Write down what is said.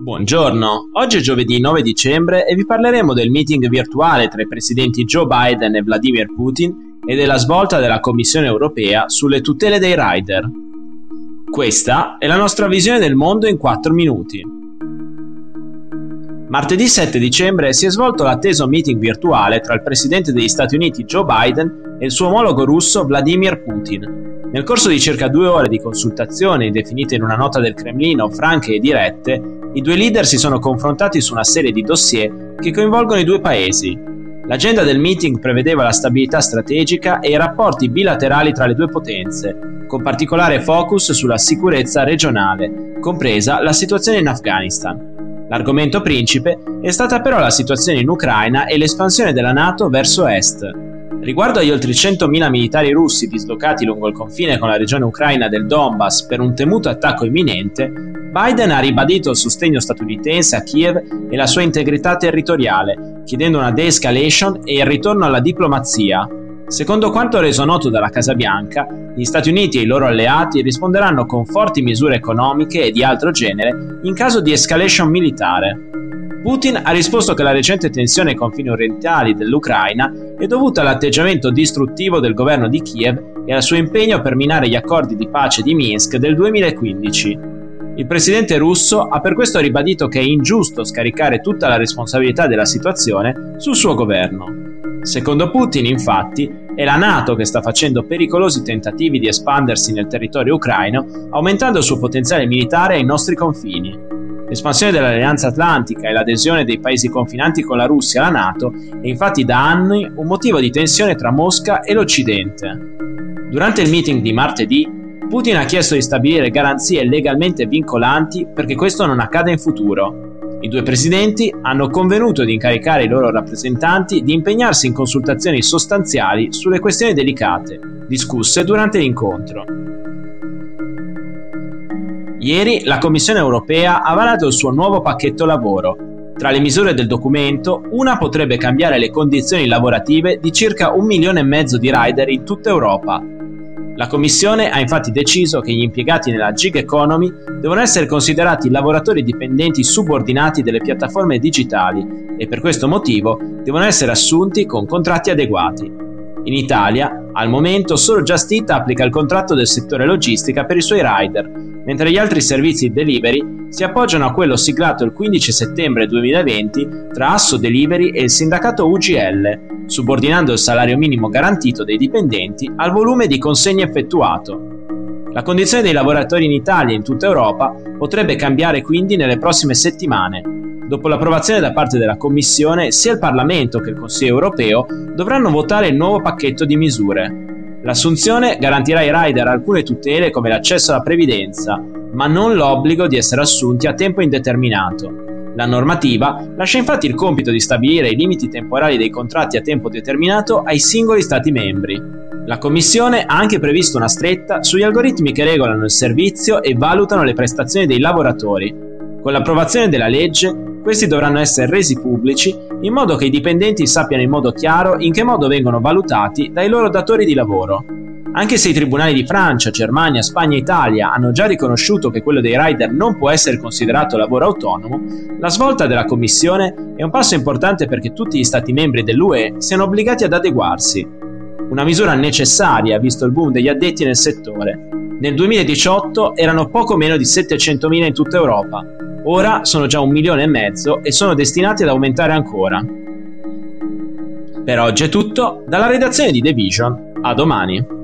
Buongiorno, oggi è giovedì 9 dicembre e vi parleremo del meeting virtuale tra i presidenti Joe Biden e Vladimir Putin e della svolta della Commissione europea sulle tutele dei rider. Questa è la nostra visione del mondo in 4 minuti. Martedì 7 dicembre si è svolto l'atteso meeting virtuale tra il presidente degli Stati Uniti Joe Biden e il suo omologo russo Vladimir Putin, nel corso di circa due ore di consultazioni, definite in una nota del Cremlino franche e dirette, i due leader si sono confrontati su una serie di dossier che coinvolgono i due paesi. L'agenda del meeting prevedeva la stabilità strategica e i rapporti bilaterali tra le due potenze, con particolare focus sulla sicurezza regionale, compresa la situazione in Afghanistan. L'argomento principe è stata però la situazione in Ucraina e l'espansione della NATO verso est. Riguardo agli oltre 100.000 militari russi dislocati lungo il confine con la regione ucraina del Donbass per un temuto attacco imminente, Biden ha ribadito il sostegno statunitense a Kiev e la sua integrità territoriale, chiedendo una de-escalation e il ritorno alla diplomazia. Secondo quanto reso noto dalla Casa Bianca, gli Stati Uniti e i loro alleati risponderanno con forti misure economiche e di altro genere in caso di escalation militare. Putin ha risposto che la recente tensione ai confini orientali dell'Ucraina è dovuta all'atteggiamento distruttivo del governo di Kiev e al suo impegno per minare gli accordi di pace di Minsk del 2015. Il presidente russo ha per questo ribadito che è ingiusto scaricare tutta la responsabilità della situazione sul suo governo. Secondo Putin, infatti, è la Nato che sta facendo pericolosi tentativi di espandersi nel territorio ucraino, aumentando il suo potenziale militare ai nostri confini. L'espansione dell'Alleanza Atlantica e l'adesione dei paesi confinanti con la Russia alla Nato è infatti da anni un motivo di tensione tra Mosca e l'Occidente. Durante il meeting di martedì, Putin ha chiesto di stabilire garanzie legalmente vincolanti perché questo non accada in futuro. I due presidenti hanno convenuto di incaricare i loro rappresentanti di impegnarsi in consultazioni sostanziali sulle questioni delicate, discusse durante l'incontro. Ieri la Commissione europea ha varato il suo nuovo pacchetto lavoro. Tra le misure del documento, una potrebbe cambiare le condizioni lavorative di circa un milione e mezzo di rider in tutta Europa. La Commissione ha infatti deciso che gli impiegati nella gig economy devono essere considerati lavoratori dipendenti subordinati delle piattaforme digitali e per questo motivo devono essere assunti con contratti adeguati. In Italia, al momento, solo Just Eat applica il contratto del settore logistica per i suoi rider, mentre gli altri servizi delivery si appoggiano a quello siglato il 15 settembre 2020 tra Asso Delivery e il sindacato UGL, subordinando il salario minimo garantito dei dipendenti al volume di consegne effettuato. La condizione dei lavoratori in Italia e in tutta Europa potrebbe cambiare quindi nelle prossime settimane. Dopo l'approvazione da parte della Commissione, sia il Parlamento che il Consiglio europeo dovranno votare il nuovo pacchetto di misure. L'assunzione garantirà ai rider alcune tutele come l'accesso alla previdenza, ma non l'obbligo di essere assunti a tempo indeterminato. La normativa lascia infatti il compito di stabilire i limiti temporali dei contratti a tempo determinato ai singoli Stati membri. La Commissione ha anche previsto una stretta sugli algoritmi che regolano il servizio e valutano le prestazioni dei lavoratori. Con l'approvazione della legge questi dovranno essere resi pubblici in modo che i dipendenti sappiano in modo chiaro in che modo vengono valutati dai loro datori di lavoro. Anche se i tribunali di Francia, Germania, Spagna e Italia hanno già riconosciuto che quello dei rider non può essere considerato lavoro autonomo, la svolta della Commissione è un passo importante perché tutti gli Stati membri dell'UE siano obbligati ad adeguarsi. Una misura necessaria visto il boom degli addetti nel settore. Nel 2018 erano poco meno di 700.000 in tutta Europa, Ora sono già un milione e mezzo e sono destinati ad aumentare ancora. Per oggi è tutto, dalla redazione di The Vision, a domani.